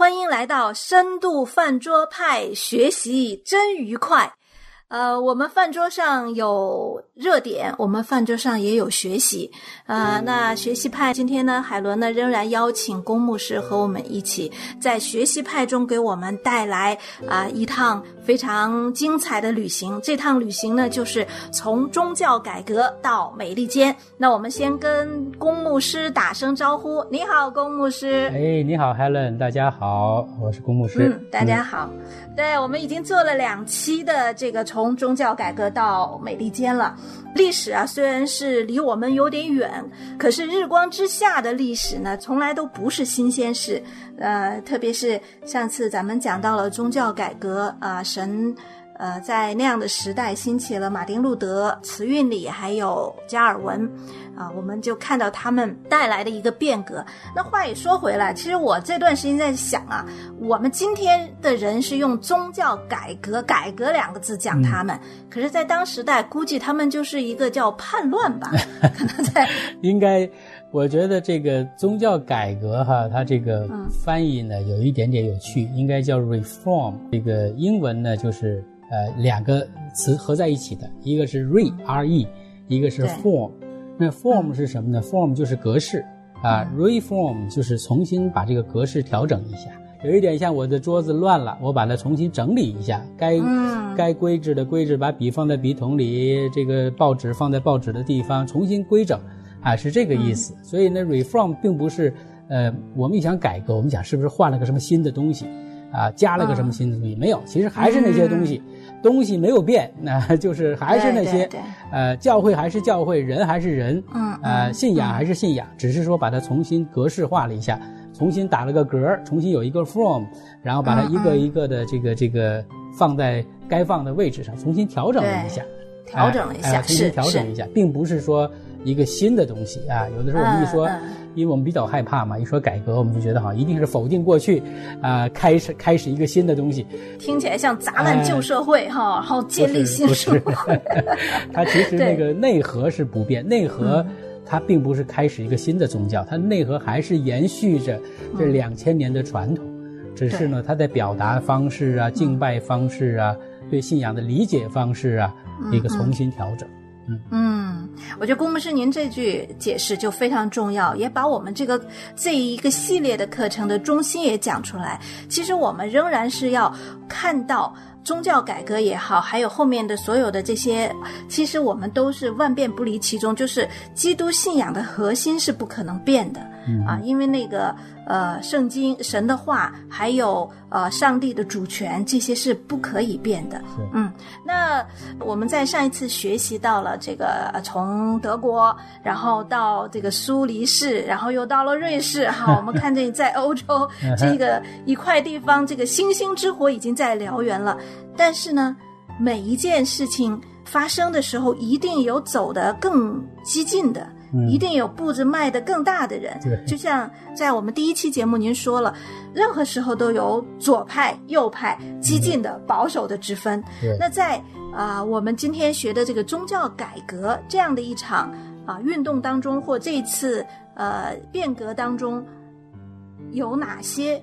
欢迎来到深度饭桌派，学习真愉快。呃，我们饭桌上有热点，我们饭桌上也有学习。呃，那学习派今天呢，海伦呢仍然邀请公牧师和我们一起在学习派中给我们带来啊一趟非常精彩的旅行。这趟旅行呢，就是从宗教改革到美利坚。那我们先跟公牧师打声招呼，你好，公牧师。哎，你好，Helen，大家好，我是公牧师。嗯，大家好。对，我们已经做了两期的这个从从宗教改革到美利坚了。历史啊，虽然是离我们有点远，可是日光之下的历史呢，从来都不是新鲜事。呃，特别是上次咱们讲到了宗教改革啊，神。呃，在那样的时代，兴起了马丁路德、慈运里，还有加尔文，啊，我们就看到他们带来的一个变革。那话也说回来，其实我这段时间在想啊，我们今天的人是用宗教改革、改革两个字讲他们，可是，在当时代，估计他们就是一个叫叛乱吧，可能在 应该，我觉得这个宗教改革哈，它这个翻译呢有一点点有趣，应该叫 reform，这个英文呢就是。呃，两个词合在一起的，一个是 re r e，一个是 form。那 form 是什么呢？form 就是格式啊，reform 就是重新把这个格式调整一下。有一点像我的桌子乱了，我把它重新整理一下，该该规制的规制，把笔放在笔筒里，这个报纸放在报纸的地方，重新规整啊，是这个意思。所以呢，reform 并不是呃，我们一想改革，我们想是不是换了个什么新的东西啊，加了个什么新的东西？没有，其实还是那些东西。东西没有变，那 就是还是那些，呃，教会还是教会，人还是人，嗯，呃，信仰还是信仰，只是说把它重新格式化了一下，重新打了个格，重新有一个 form，然后把它一个一个的这个这个放在该放的位置上，重新调整了一下，调整了一下，重新调整一下，并不是说一个新的东西啊，有的时候我们一说。因为我们比较害怕嘛，一说改革，我们就觉得好像一定是否定过去，啊，开始开始一个新的东西，听起来像砸烂旧社会哈，然后建立新社会。它其实那个内核是不变，内核它并不是开始一个新的宗教，它内核还是延续着这两千年的传统，只是呢，它在表达方式啊、敬拜方式啊、对信仰的理解方式啊一个重新调整。嗯，嗯我觉得郭博士您这句解释就非常重要，也把我们这个这一个系列的课程的中心也讲出来。其实我们仍然是要看到宗教改革也好，还有后面的所有的这些，其实我们都是万变不离其宗，就是基督信仰的核心是不可能变的啊，因为那个。呃，圣经、神的话，还有呃，上帝的主权，这些是不可以变的。嗯，那我们在上一次学习到了这个，从德国，然后到这个苏黎世，然后又到了瑞士。哈，我们看见在欧洲这个一块地方，这个星星之火已经在燎原了。但是呢，每一件事情发生的时候，一定有走得更激进的。一定有步子迈得更大的人，就像在我们第一期节目您说了，任何时候都有左派、右派、激进的、保守的之分。那在啊，我们今天学的这个宗教改革这样的一场啊运动当中，或这次呃变革当中，有哪些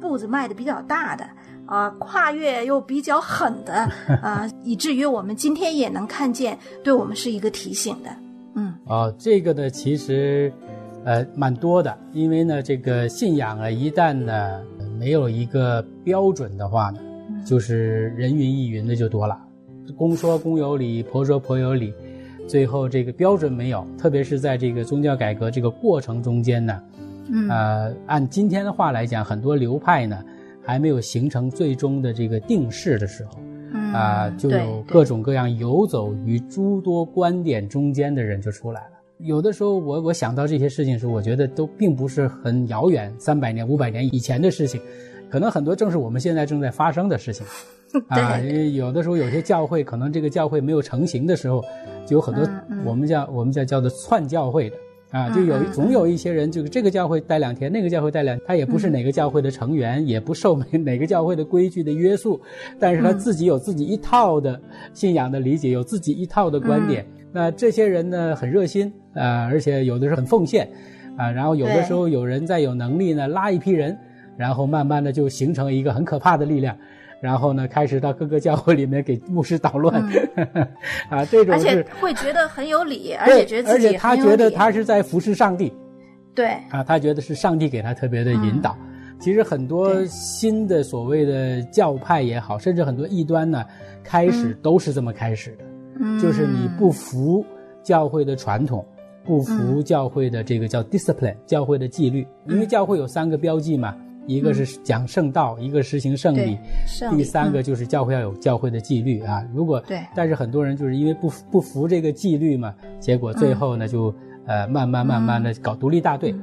步子迈的比较大的啊，跨越又比较狠的啊，以至于我们今天也能看见，对我们是一个提醒的。嗯，哦，这个呢，其实，呃，蛮多的，因为呢，这个信仰啊，一旦呢没有一个标准的话呢，就是人云亦云的就多了，公说公有理，婆说婆有理，最后这个标准没有，特别是在这个宗教改革这个过程中间呢，嗯，呃，按今天的话来讲，很多流派呢还没有形成最终的这个定式的时候。啊，就有各种各样游走于诸多观点中间的人就出来了。有的时候，我我想到这些事情时，我觉得都并不是很遥远，三百年、五百年以前的事情，可能很多正是我们现在正在发生的事情。啊，因为有的时候有些教会，可能这个教会没有成型的时候，就有很多我们叫我们叫叫做篡教会的。啊，就有总有一些人，就是这个教会待两天，那个教会待两，他也不是哪个教会的成员，也不受哪个教会的规矩的约束，但是他自己有自己一套的信仰的理解，有自己一套的观点。那这些人呢，很热心啊，而且有的是很奉献啊。然后有的时候有人再有能力呢，拉一批人然后慢慢的就形成一个很可怕的力量。然后呢，开始到各个教会里面给牧师捣乱，啊，这种而且会觉得很有理，而且觉得自己而且他觉得他是在服侍上帝，对。啊，他觉得是上帝给他特别的引导。其实很多新的所谓的教派也好，甚至很多异端呢，开始都是这么开始的，嗯。就是你不服教会的传统，不服教会的这个叫 discipline，教会的纪律，因为教会有三个标记嘛。一个是讲圣道，一个实行圣礼，第三个就是教会要有教会的纪律啊。如果对，但是很多人就是因为不不服这个纪律嘛，结果最后呢就呃慢慢慢慢的搞独立大队。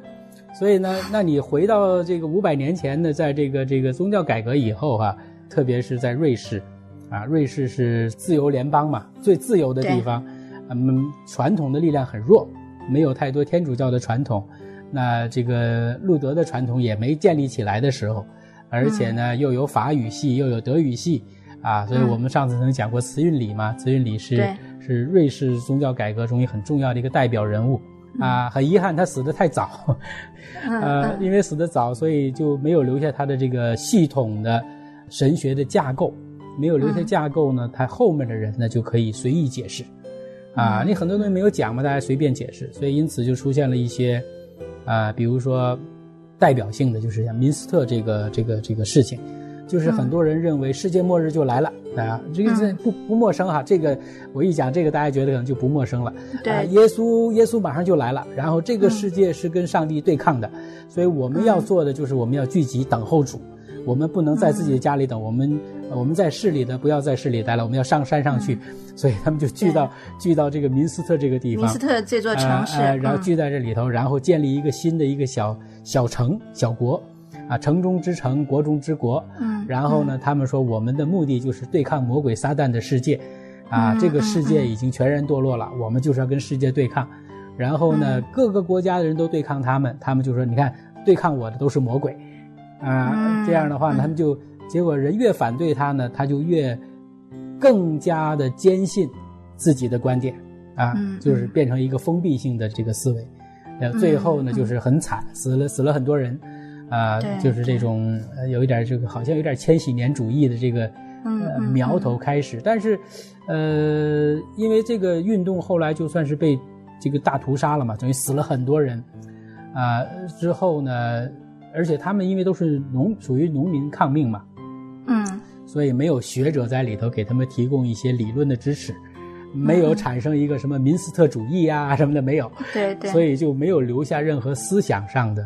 所以呢，那你回到这个五百年前呢，在这个这个宗教改革以后哈，特别是在瑞士，啊，瑞士是自由联邦嘛，最自由的地方，嗯，传统的力量很弱，没有太多天主教的传统。那这个路德的传统也没建立起来的时候，而且呢又有法语系又有德语系，啊，所以我们上次曾讲过慈运礼嘛，慈运礼是是瑞士宗教改革中一很重要的一个代表人物，啊，很遗憾他死得太早，呃，因为死得早，所以就没有留下他的这个系统的神学的架构，没有留下架构呢，他后面的人呢就可以随意解释，啊，你很多东西没有讲嘛，大家随便解释，所以因此就出现了一些。啊，比如说，代表性的就是像明斯特这个这个这个事情，就是很多人认为世界末日就来了啊，这个这不不陌生哈。这个我一讲这个，大家觉得可能就不陌生了。对，耶稣耶稣马上就来了，然后这个世界是跟上帝对抗的，所以我们要做的就是我们要聚集等候主，我们不能在自己的家里等，我们我们在市里的不要在市里待了，我们要上山上去，所以他们就聚到聚到这个明斯特这个地方，明斯特这座城市，然后聚在这里头，然后建立一个新的一个小小城小国，啊，城中之城，国中之国，嗯，然后呢，他们说我们的目的就是对抗魔鬼撒旦的世界，啊，这个世界已经全然堕落了，我们就是要跟世界对抗，然后呢，各个国家的人都对抗他们，他们就说你看对抗我的都是魔鬼，啊，这样的话呢，他们就。结果人越反对他呢，他就越更加的坚信自己的观点啊，就是变成一个封闭性的这个思维，呃，最后呢就是很惨，死了死了很多人，啊，就是这种有一点这个好像有点千禧年主义的这个呃苗头开始，但是呃，因为这个运动后来就算是被这个大屠杀了嘛，等于死了很多人啊，之后呢，而且他们因为都是农属于农民抗命嘛。嗯，所以没有学者在里头给他们提供一些理论的支持，没有产生一个什么民斯特主义啊什么的没有，对对，所以就没有留下任何思想上的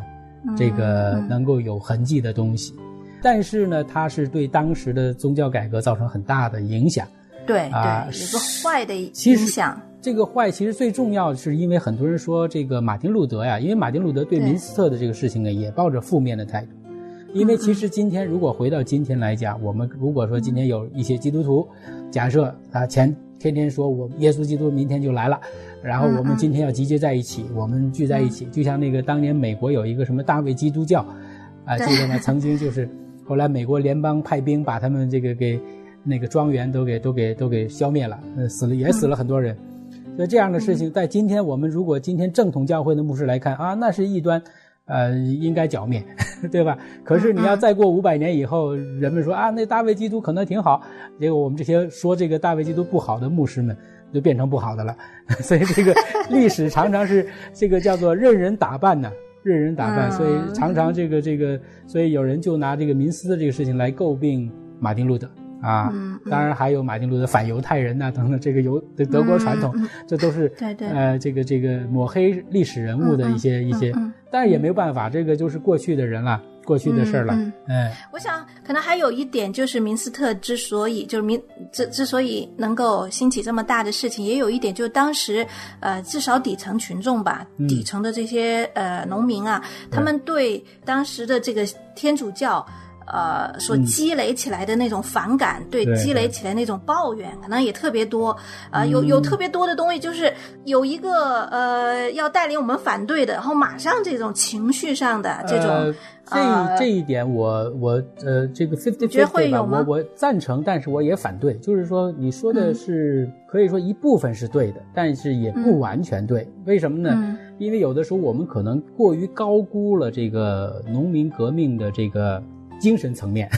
这个能够有痕迹的东西。但是呢，它是对当时的宗教改革造成很大的影响。对啊，有个坏的影响。这个坏其实最重要的是因为很多人说这个马丁路德呀，因为马丁路德对明斯特的这个事情呢也抱着负面的态度。因为其实今天如果回到今天来讲，我们如果说今天有一些基督徒，假设啊前天天说我耶稣基督明天就来了，然后我们今天要集结在一起，我们聚在一起，就像那个当年美国有一个什么大卫基督教，啊记得吗？曾经就是后来美国联邦派兵把他们这个给那个庄园都给都给都给消灭了，呃死了也死了很多人，所以这样的事情在今天我们如果今天正统教会的牧师来看啊，那是异端。呃，应该剿灭，对吧？可是你要再过五百年以后，人们说啊，那大卫基督可能挺好，结果我们这些说这个大卫基督不好的牧师们，就变成不好的了。所以这个 历史常常是这个叫做任人打扮呢，任人打扮。所以常常这个这个，所以有人就拿这个民思的这个事情来诟病马丁路德。啊，当然还有马丁路德反犹太人呐等等，这个犹德德国传统，这都是对对呃这个这个抹黑历史人物的一些一些，但是也没有办法，这个就是过去的人了，过去的事了。嗯，我想可能还有一点就是明斯特之所以就是明之之所以能够兴起这么大的事情，也有一点就是当时呃至少底层群众吧，底层的这些呃农民啊，他们对当时的这个天主教。呃，所积累起来的那种反感，对积累起来那种抱怨，可能也特别多。啊，有有特别多的东西，就是有一个呃要带领我们反对的，然后马上这种情绪上的这种。这这一点，我我呃这个 fifty fifty 吧，我我赞成，但是我也反对。就是说，你说的是可以说一部分是对的，但是也不完全对。为什么呢？因为有的时候我们可能过于高估了这个农民革命的这个精神层面。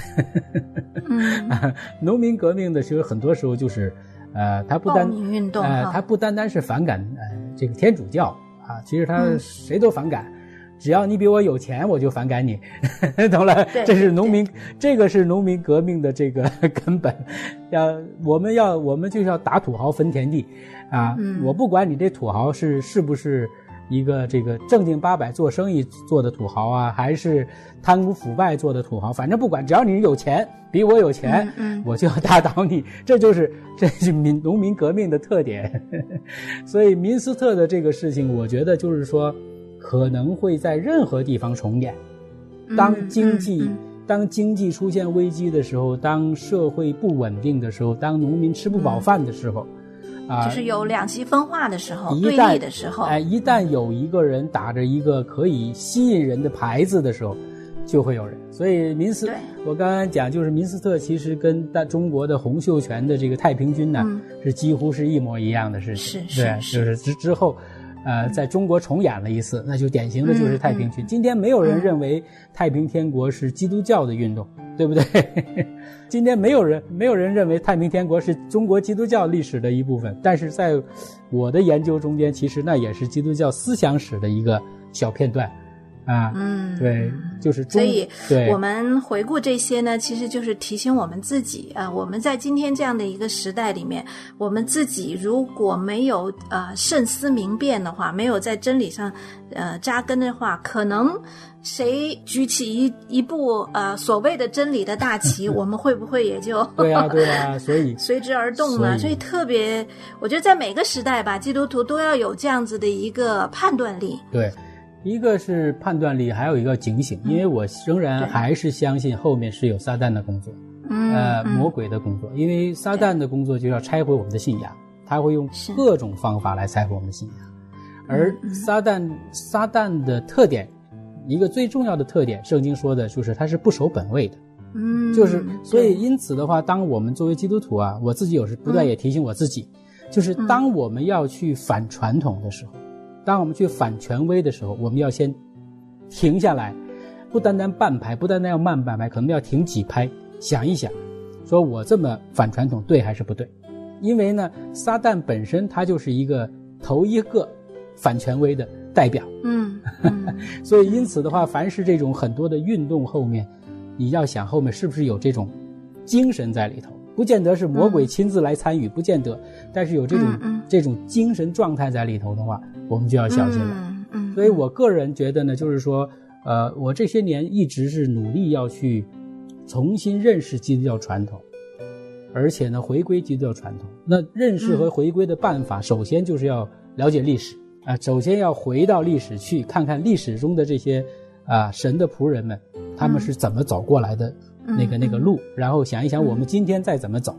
嗯，农民革命的时候很多时候就是，呃，他不单运动呃，哈他不单单是反感呃这个天主教啊，其实他嗯谁都反感。只要你比我有钱，我就反感你，懂了？对这是农民，这个是农民革命的这个根本。要我们要我们就要打土豪分田地，啊，嗯我不管你这土豪是是不是一个这个正经八百做生意做的土豪啊，还是贪污腐败做的土豪，反正不管，只要你有钱，比我有钱，嗯嗯我就要打倒你。这就是这是民农民革命的特点。所以明斯特的这个事情，我觉得就是说，可能会在任何地方重演。当经济、当经济出现危机的时候，当社会不稳定的时候，当农民吃不饱饭的时候，啊、就是有两极分化的时候，一对立的时候，哎，一旦有一个人打着一个可以吸引人的牌子的时候，就会有人。所以明斯，我刚刚讲就是明斯特其实跟大中国的洪秀全的这个太平军呢，嗯是几乎是一模一样的事情。是是就是之之后。呃，在中国重演了一次，那就典型的就是太平军。今天没有人嗯认为太平天国是基督教的运动，对不对？今天没有人没有人认为太平天国是中国基督教历史的一部分，但是在我的研究中间，其实那也是基督教思想史的一个小片段，啊，嗯，对，就是中所以对我们回顾这些呢，其实就是提醒我们自己啊、呃我们在今天这样的一个时代里面，我们自己如果没有呃慎思明辨的话，没有在真理上呃扎根的话，可能谁举起一一部呃所谓的真理的大旗，我们会不会也就对啊，对啊，所以 随之而动呢？所以特别，我觉得在每个时代吧，基督徒都要有这样子的一个判断力。对，一个是判断力，还有一个警醒，因为我仍然还是相信后面是有撒旦的工作，嗯，呃，嗯魔鬼的工作，因为撒旦的工作就要拆毁我们的信仰，他会用各种方法来拆毁我们的信仰，而嗯撒旦撒旦的特点，一个最重要的特点，圣经说的就是他是不守本位的。嗯，就是所以因此的话，当我们作为基督徒啊，我自己有时不断也提醒我自己，就是嗯当我们要去反传统的时候，当我们去反权威的时候，我们要先停下来，不单单半拍，不单单要慢半拍，可能要停几拍，想一想，说我这么反传统对还是不对？因为呢，撒旦本身他就是一个头一个反权威的代表，嗯嗯。所以因此的话，凡是这种很多的运动后面，你要想后面是不是有这种精神在里头，不见得是魔鬼亲自来参与，不见得，但是有这种、嗯嗯。这种精神状态在里头的话，我们就要小心了。嗯嗯，所以我个人觉得呢，就是说，呃，我这些年一直是努力要去重新认识基督教传统，而且呢，回归基督教传统。那认识和回归的办法，首先就是要了解历史啊、首先要回到历史去看看历史中的这些啊、神的仆人们，他们是怎么走过来的那个、嗯那个路，然后想一想我们今天再怎么走，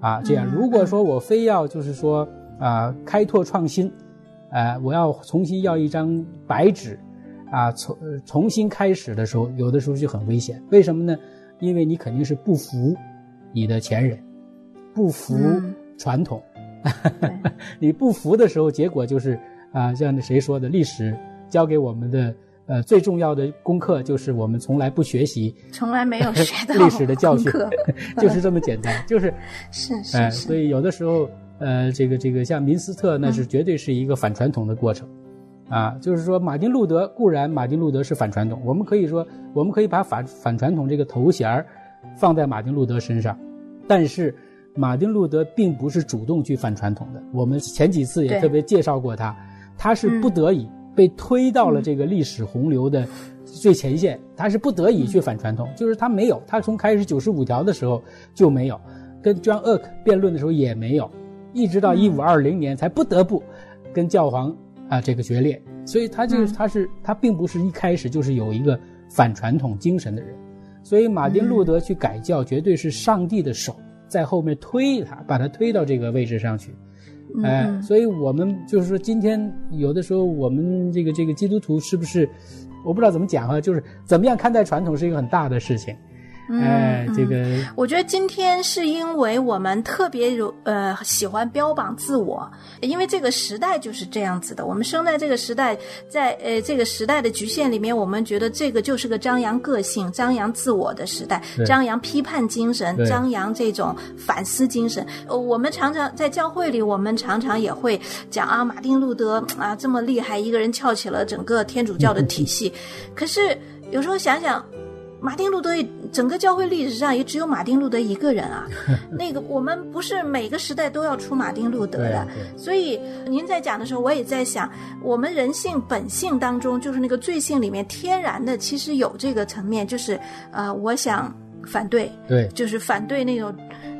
啊，这样嗯。如果说我非要就是说啊、开拓创新，啊，我要重新要一张白纸，啊，重呃重新开始的时候，有的时候就很危险。为什么呢？因为你肯定是不服你的前人，不服嗯传统。对 你不服的时候，结果就是啊，像那谁说的，历史教给我们的呃最重要的功课就是我们从来不学习从来没有学到历史的教训，就是这么简单，就是 是是，所以有的时候，呃，这个这个像明斯特，那是绝对是一个反传统的过程，啊，就是说马丁路德固然马丁路德是反传统，我们可以说我们可以把反反传统这个头衔儿放在马丁路德身上，但是马丁路德并不是主动去反传统的，我们前几次也特别介绍过他，他是嗯。不得已被推到了这个历史洪流的最前线，他是不得已去反传统，就是他没有，他从开始九十五条的时候就没有，跟 John Eck 辩论的时候也没有，一直到一五二零年才不得不跟教皇啊这个决裂，所以他就是嗯他是他并不是一开始就是有一个反传统精神的人，所以马丁路德去改教绝对是上帝的手在后面推他，把他推到这个位置上去。嗯。哎，嗯。所以我们就是说，今天有的时候我们这个这个基督徒是不是，我不知道怎么讲哈，就是怎么样看待传统是一个很大的事情，哎，这个我觉得今天是因为我们特别有呃喜欢标榜自我，因为这个时代就是这样子的。我们生在这个时代，在呃这个时代的局限里面，我们觉得这个就是个张扬个性、张扬自我的时代，张扬批判精神、张扬这种反思精神。呃，我们常常在教会里，我们常常也会讲啊，马丁路德啊这么厉害，一个人翘起了整个天主教的体系。可是有时候想想。马丁路德整个教会历史上也只有马丁路德一个人啊，那个我们不是每个时代都要出马丁路德的，所以您在讲的时候，我也在想，我们人性本性当中，就是那个罪性里面天然的，其实有这个层面，就是呃，我想反对，对，就是反对那种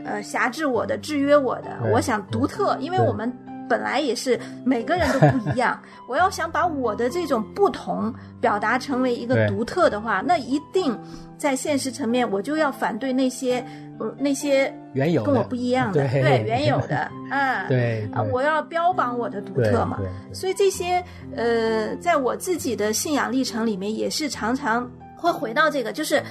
呃辖制我的、制约我的，我想独特，因为我们。本来也是每个人都不一样，我要想把我的这种不同表达成为一个独特的话，那一定在现实层面，我就要反对那些呃那些原有跟我不一样的。对。原有的。啊对啊我要标榜我的独特嘛，所以这些呃在我自己的信仰历程里面也是常常会回到这个，就是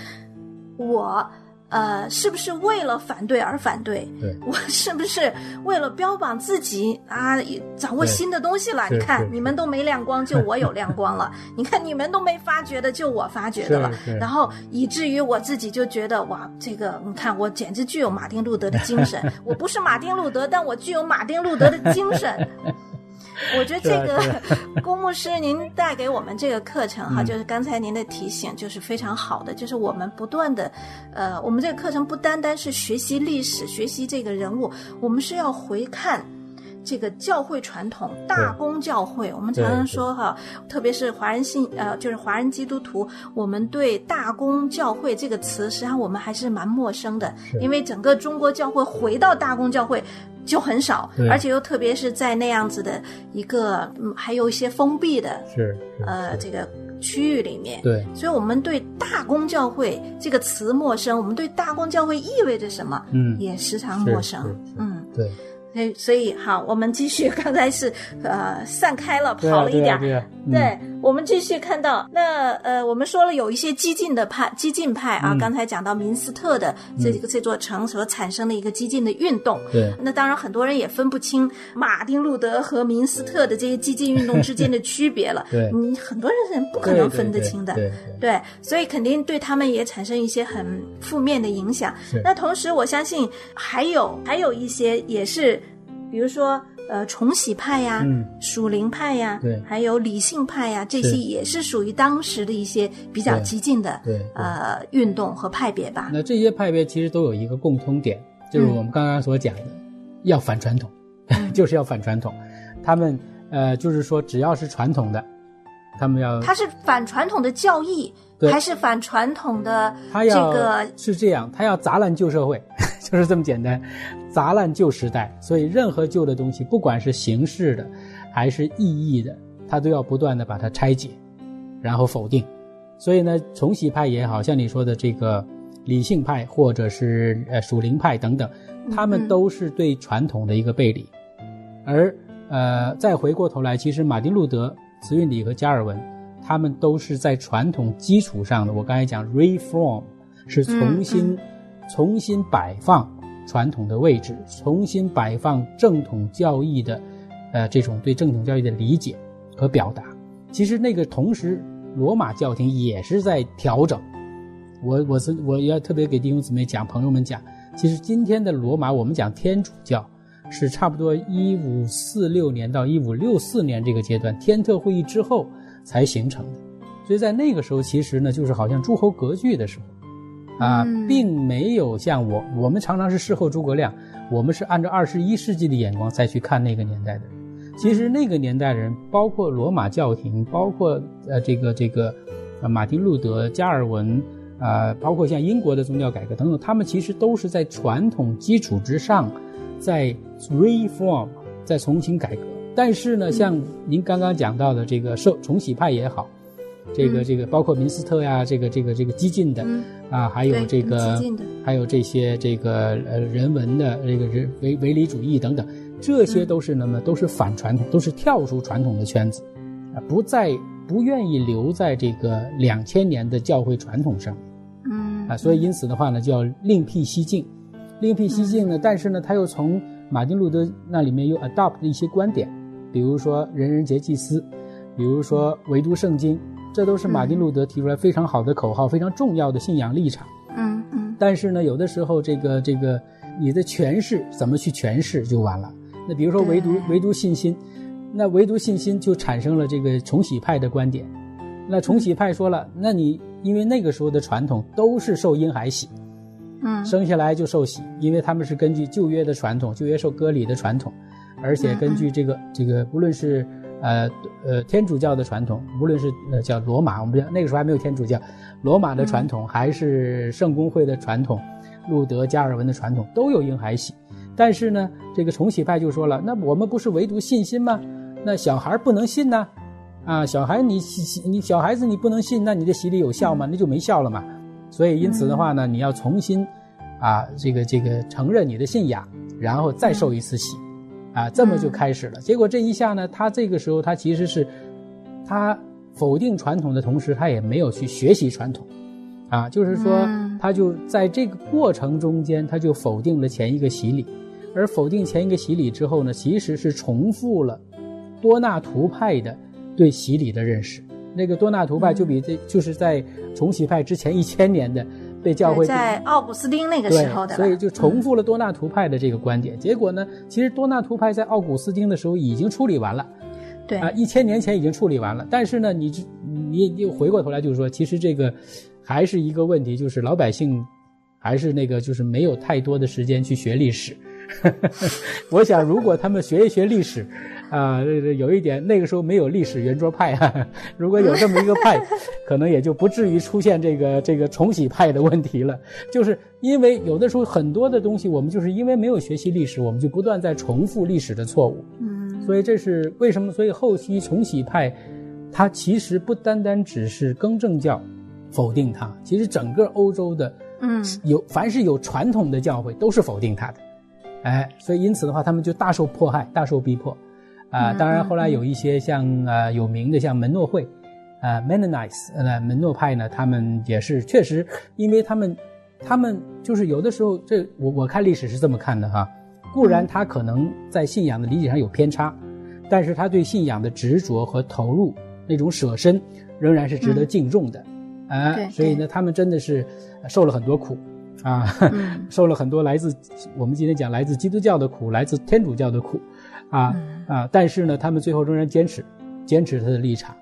我。呃，是不是为了反对而反对？对，我是不是为了标榜自己啊？掌握新的东西了？你看，你们都没亮光，就我有亮光了。你看，你们都没发觉的，就我发觉的了。然后以至于我自己就觉得，哇，这个你看，我简直具有马丁路德的精神。我不是马丁路德，但我具有马丁路德的精神。我觉得这个龚 牧师，您带给我们这个课程哈，就是刚才您的提醒，就是非常好的。就是我们不断的，呃，我们这个课程不单单是学习历史、学习这个人物，我们是要回看这个教会传统、大公教会。我们常常说哈，特别是华人信呃，就是华人基督徒，我们对大公教会这个词，实际上我们还是蛮陌生的，因为整个中国教会回到大公教会。就很少，而且又特别是在那样子的一个，嗯，还有一些封闭的，是呃这个区域里面，对，所以我们对大公教会这个词陌生，我们对大公教会意味着什么，嗯，也时常陌生，嗯，对。所以所以好，我们继续。刚才是呃散开了，跑了一点。对，我们继续看到那呃，我们说了有一些激进的派，激进派啊。刚才讲到明斯特的这个这座城所产生的一个激进的运动。对。那当然，很多人也分不清马丁路德和明斯特的这些激进运动之间的区别了。对。你很多人是不可能分得清的。对。对。所以肯定对他们也产生一些很负面的影响。那同时，我相信还有还有一些也是。比如说，呃，重洗派呀，属灵派呀，对，还有理性派呀，这些也是属于当时的一些比较激进的，对，呃，运动和派别吧。那这些派别其实都有一个共通点，就是我们刚刚所讲的，要反传统，就是要反传统。他们，呃，就是说，只要是传统的，他们要。他是反传统的教义，还是反传统的这个？是这样，他要砸烂旧社会。就是这么简单，砸烂旧时代，所以任何旧的东西，不管是形式的，还是意义的，它都要不断的把它拆解，然后否定。所以呢，重洗派也好像你说的这个理性派，或者是呃属灵派等等，他们都是对传统的一个背离。而呃，再回过头来，其实马丁路德、慈运里和加尔文，他们都是在传统基础上的。我刚才讲 reform 是重新。重新摆放传统的位置，重新摆放正统教义的，呃，这种对正统教义的理解和表达。其实那个同时，罗马教廷也是在调整。我我是我要特别给弟兄姊妹讲，朋友们讲，其实今天的罗马，我们讲天主教，是差不多一五四六年到一五六四年这个阶段，天特会议之后才形成的。所以在那个时候，其实呢，就是好像诸侯割据的时候。啊，并没有像我，我们常常是事后诸葛亮，我们是按照二十一世纪的眼光再去看那个年代的人。其实那个年代的人，包括罗马教廷，包括呃这个这个，呃马丁路德、加尔文，啊，包括像英国的宗教改革等等，他们其实都是在传统基础之上，在 reform，在重新改革。但是呢，像您刚刚讲到的这个受重洗派也好。这个这个包括明斯特呀，这个这个这个激进的啊，还有这个还有这些这个呃人文的这个人唯唯理主义等等，这些都是那么都是反传统，都是跳出传统的圈子，啊，不再不愿意留在这个两千年的教会传统上，嗯。啊，所以因此的话呢，就要另辟蹊径。另辟蹊径呢，但是呢，他又从马丁路德那里面又 adopt 一些观点，比如说人人皆祭司，比如说唯独圣经，这都是马丁路德提出来非常好的口号，非常重要的信仰立场。嗯嗯。但是呢，有的时候这个这个你的诠释怎么去诠释就完了。那比如说唯独唯独信心，那唯独信心就产生了这个重洗派的观点。那重洗派说了，那你因为那个时候的传统都是受婴孩洗。嗯，生下来就受洗，因为他们是根据旧约的传统，旧约受割礼的传统，而且根据这个这个，不论是呃呃天主教的传统，无论是呃叫罗马，我们那个时候还没有天主教，罗马的传统还是圣公会的传统，路德、加尔文的传统都有婴孩洗，但是呢，这个重洗派就说了，那我们不是唯独信心吗？那小孩不能信呢？啊，小孩你你小孩子你不能信，那你的洗礼有效吗？那就没效了嘛。所以，因此的话呢，你要重新，啊，这个这个承认你的信仰，然后再受一次洗，啊，这么就开始了。结果这一下呢，他这个时候他其实是，他否定传统的同时，他也没有去学习传统，啊，就是说，他就在这个过程中间，他就否定了前一个洗礼，而否定前一个洗礼之后呢，其实是重复了多纳图派的对洗礼的认识。那个多纳图派就比这就是在重启派之前一千年的被教会在奥古斯丁那个时候的，所以就重复了多纳图派的这个观点。结果呢，其实多纳图派在奥古斯丁的时候已经处理完了，对啊，一千年前已经处理完了。但是呢，你你又回过头来就是说，其实这个还是一个问题，就是老百姓还是那个就是没有太多的时间去学历史。我想，如果他们学一学历史。啊，有一点，那个时候没有历史圆桌派啊。如果有这么一个派，可能也就不至于出现这个这个重启派的问题了。就是因为有的时候很多的东西，我们就是因为没有学习历史，我们就不断在重复历史的错误。嗯，所以这是为什么？所以后期重启派，它其实不单单只是更正教否定它，其实整个欧洲的，嗯，有凡是有传统的教会都是否定它的。哎，所以因此的话，他们就大受迫害，大受逼迫。啊，当然，后来有一些像呃有名的像门诺会，啊，Mennonites，呃，门诺派呢，他们也是确实，因为他们，他们就是有的时候，这我我看历史是这么看的哈，固然他可能在信仰的理解上有偏差，但是他对信仰的执着和投入那种舍身，仍然是值得敬重的，啊，所以呢，他们真的是受了很多苦，啊，受了很多来自我们今天讲来自基督教的苦，来自天主教的苦。啊啊！但是呢，他们最后仍然坚持，坚持他的立场，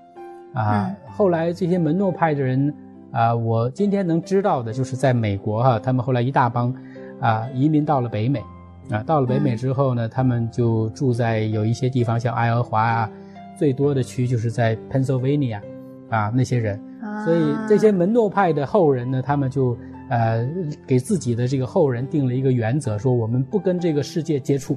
啊。后来这些门诺派的人，啊，我今天能知道的就是在美国哈，他们后来一大帮，啊，移民到了北美，啊，到了北美之后呢，他们就住在有一些地方，像爱荷华啊，最多的区就是在 Pennsylvania，啊，那些人，所以这些门诺派的后人呢，他们就。呃，给自己的这个后人定了一个原则，说我们不跟这个世界接触，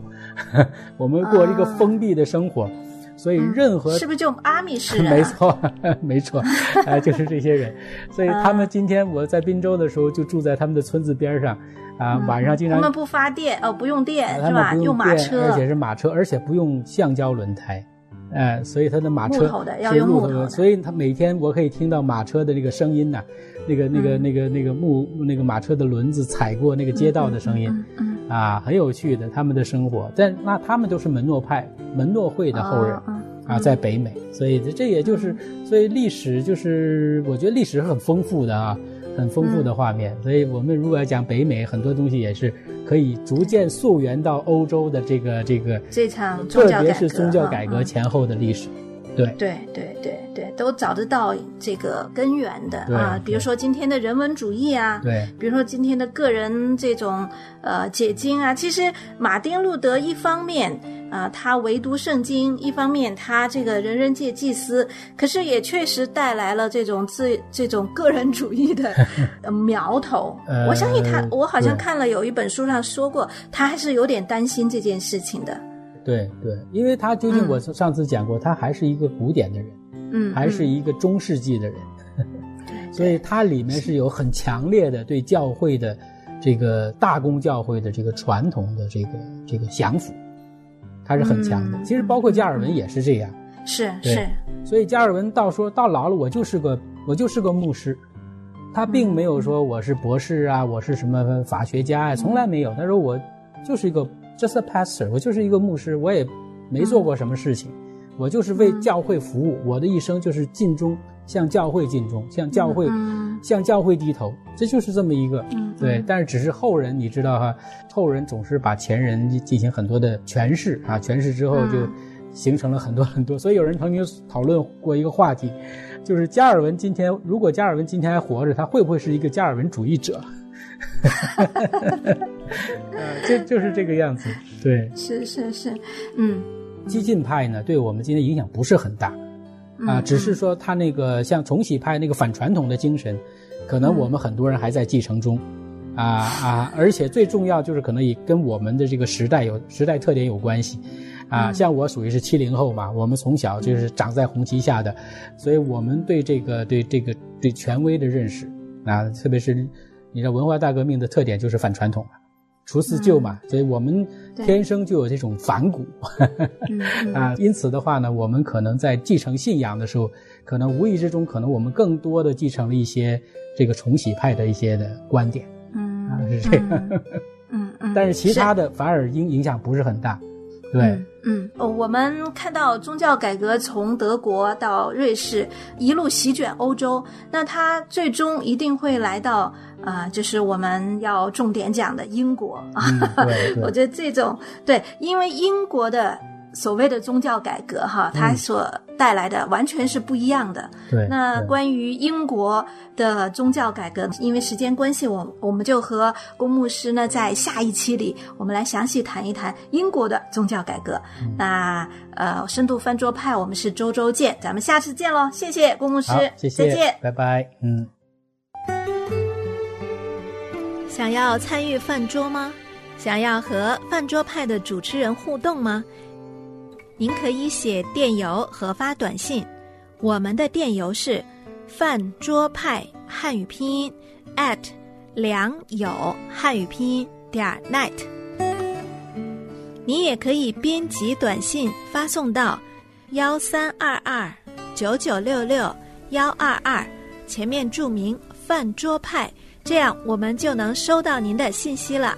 我们过一个封闭的生活，所以任何是不是就阿米士 人？没错，没错，呃，就是这些人。所以他们今天我在滨州的时候，就住在他们的村子边上，啊，晚上经常他们不发电，呃，不用电是吧？用马车，而且是马车，而且不用橡胶轮胎，哎，所以他的马车是木头的，所以他每天我可以听到马车的这个声音呢。那个、那个、那个、那个木那个马车的轮子踩过那个街道的声音，啊，很有趣的他们的生活。但那他们都是门诺派、门诺会的后人，啊，在北美，所以这也就是，所以历史就是，我觉得历史是很丰富的啊，很丰富的画面。所以我们如果要讲北美，很多东西也是可以逐渐溯源到欧洲的这个这个这场，特别是宗教改革前后的历史。对对对对对，都找得到这个根源的啊，比如说今天的人文主义啊，对，比如说今天的个人这种呃解经啊，其实马丁路德一方面啊，他唯独圣经，一方面他这个人人皆祭司，可是也确实带来了这种自这种个人主义的 苗头。我相信他，我好像看了有一本书上说过，他还是有点担心这件事情的。对对，因为他究竟我上次讲过，他还是一个古典的人，嗯，还是一个中世纪的人，所以他里面是有很强烈的对教会的这个大公教会的这个传统的这个这个降服，他是很强的。其实包括加尔文也是这样，是是。所以加尔文到说到老了，我就是个我就是个牧师，他并没有说我是博士啊，我是什么法学家啊，从来没有。他说我就是一个 just a pastor，我就是一个牧师，我也没做过什么事情，我就是为教会服务，我的一生就是尽忠，向教会尽忠，向教会向教会低头，这就是这么一个对。但是只是后人，你知道哈，后人总是把前人进行很多的诠释啊，诠释之后就形成了很多很多。所以有人曾经讨论过一个话题。就是加尔文今天，如果加尔文今天还活着，他会不会是一个加尔文主义者？呃，就就是这个样子。对，是是是，嗯，激进派呢，对我们今天影响不是很大，啊，只是说他那个像重启派那个反传统的精神，可能我们很多人还在继承中，啊啊，而且最重要就是可能也跟我们的这个时代有时代特点有关系。啊，像我属于是七零后嘛，我们从小就是长在红旗下的，所以我们对这个对这个对权威的认识啊，特别是你知道文化大革命的特点就是反传统嘛，除四旧嘛，所以我们天生就有这种反骨。啊，因此的话呢，我们可能在继承信仰的时候，可能无意之中，可能我们更多的继承了一些这个重启派的一些的观点，嗯，啊是这样，嗯。嗯，但是其他的反而影影响不是很大。对，嗯，哦，我们看到宗教改革从德国到瑞士一路席卷欧洲，那它最终一定会来到啊，就是我们要重点讲的英国啊。我觉得这种对，因为英国的。所谓的宗教改革，哈，它所带来的完全是不一样的。对。那关于英国的宗教改革，因为时间关系，我我们就和公牧师呢，在下一期里，我们来详细谈一谈英国的宗教改革。那呃，深度翻桌派，我们是周周见，咱们下次见喽！谢谢公牧师，谢谢，再见，拜拜。嗯。想要参与饭桌吗？想要和饭桌派的主持人互动吗？您可以写电邮和发短信，我们的电邮是饭桌派汉语拼音 at 良友汉语拼音点 net。你也可以编辑短信发送到幺三二二九九六六幺二二，前面注明饭桌派，这样我们就能收到您的信息了。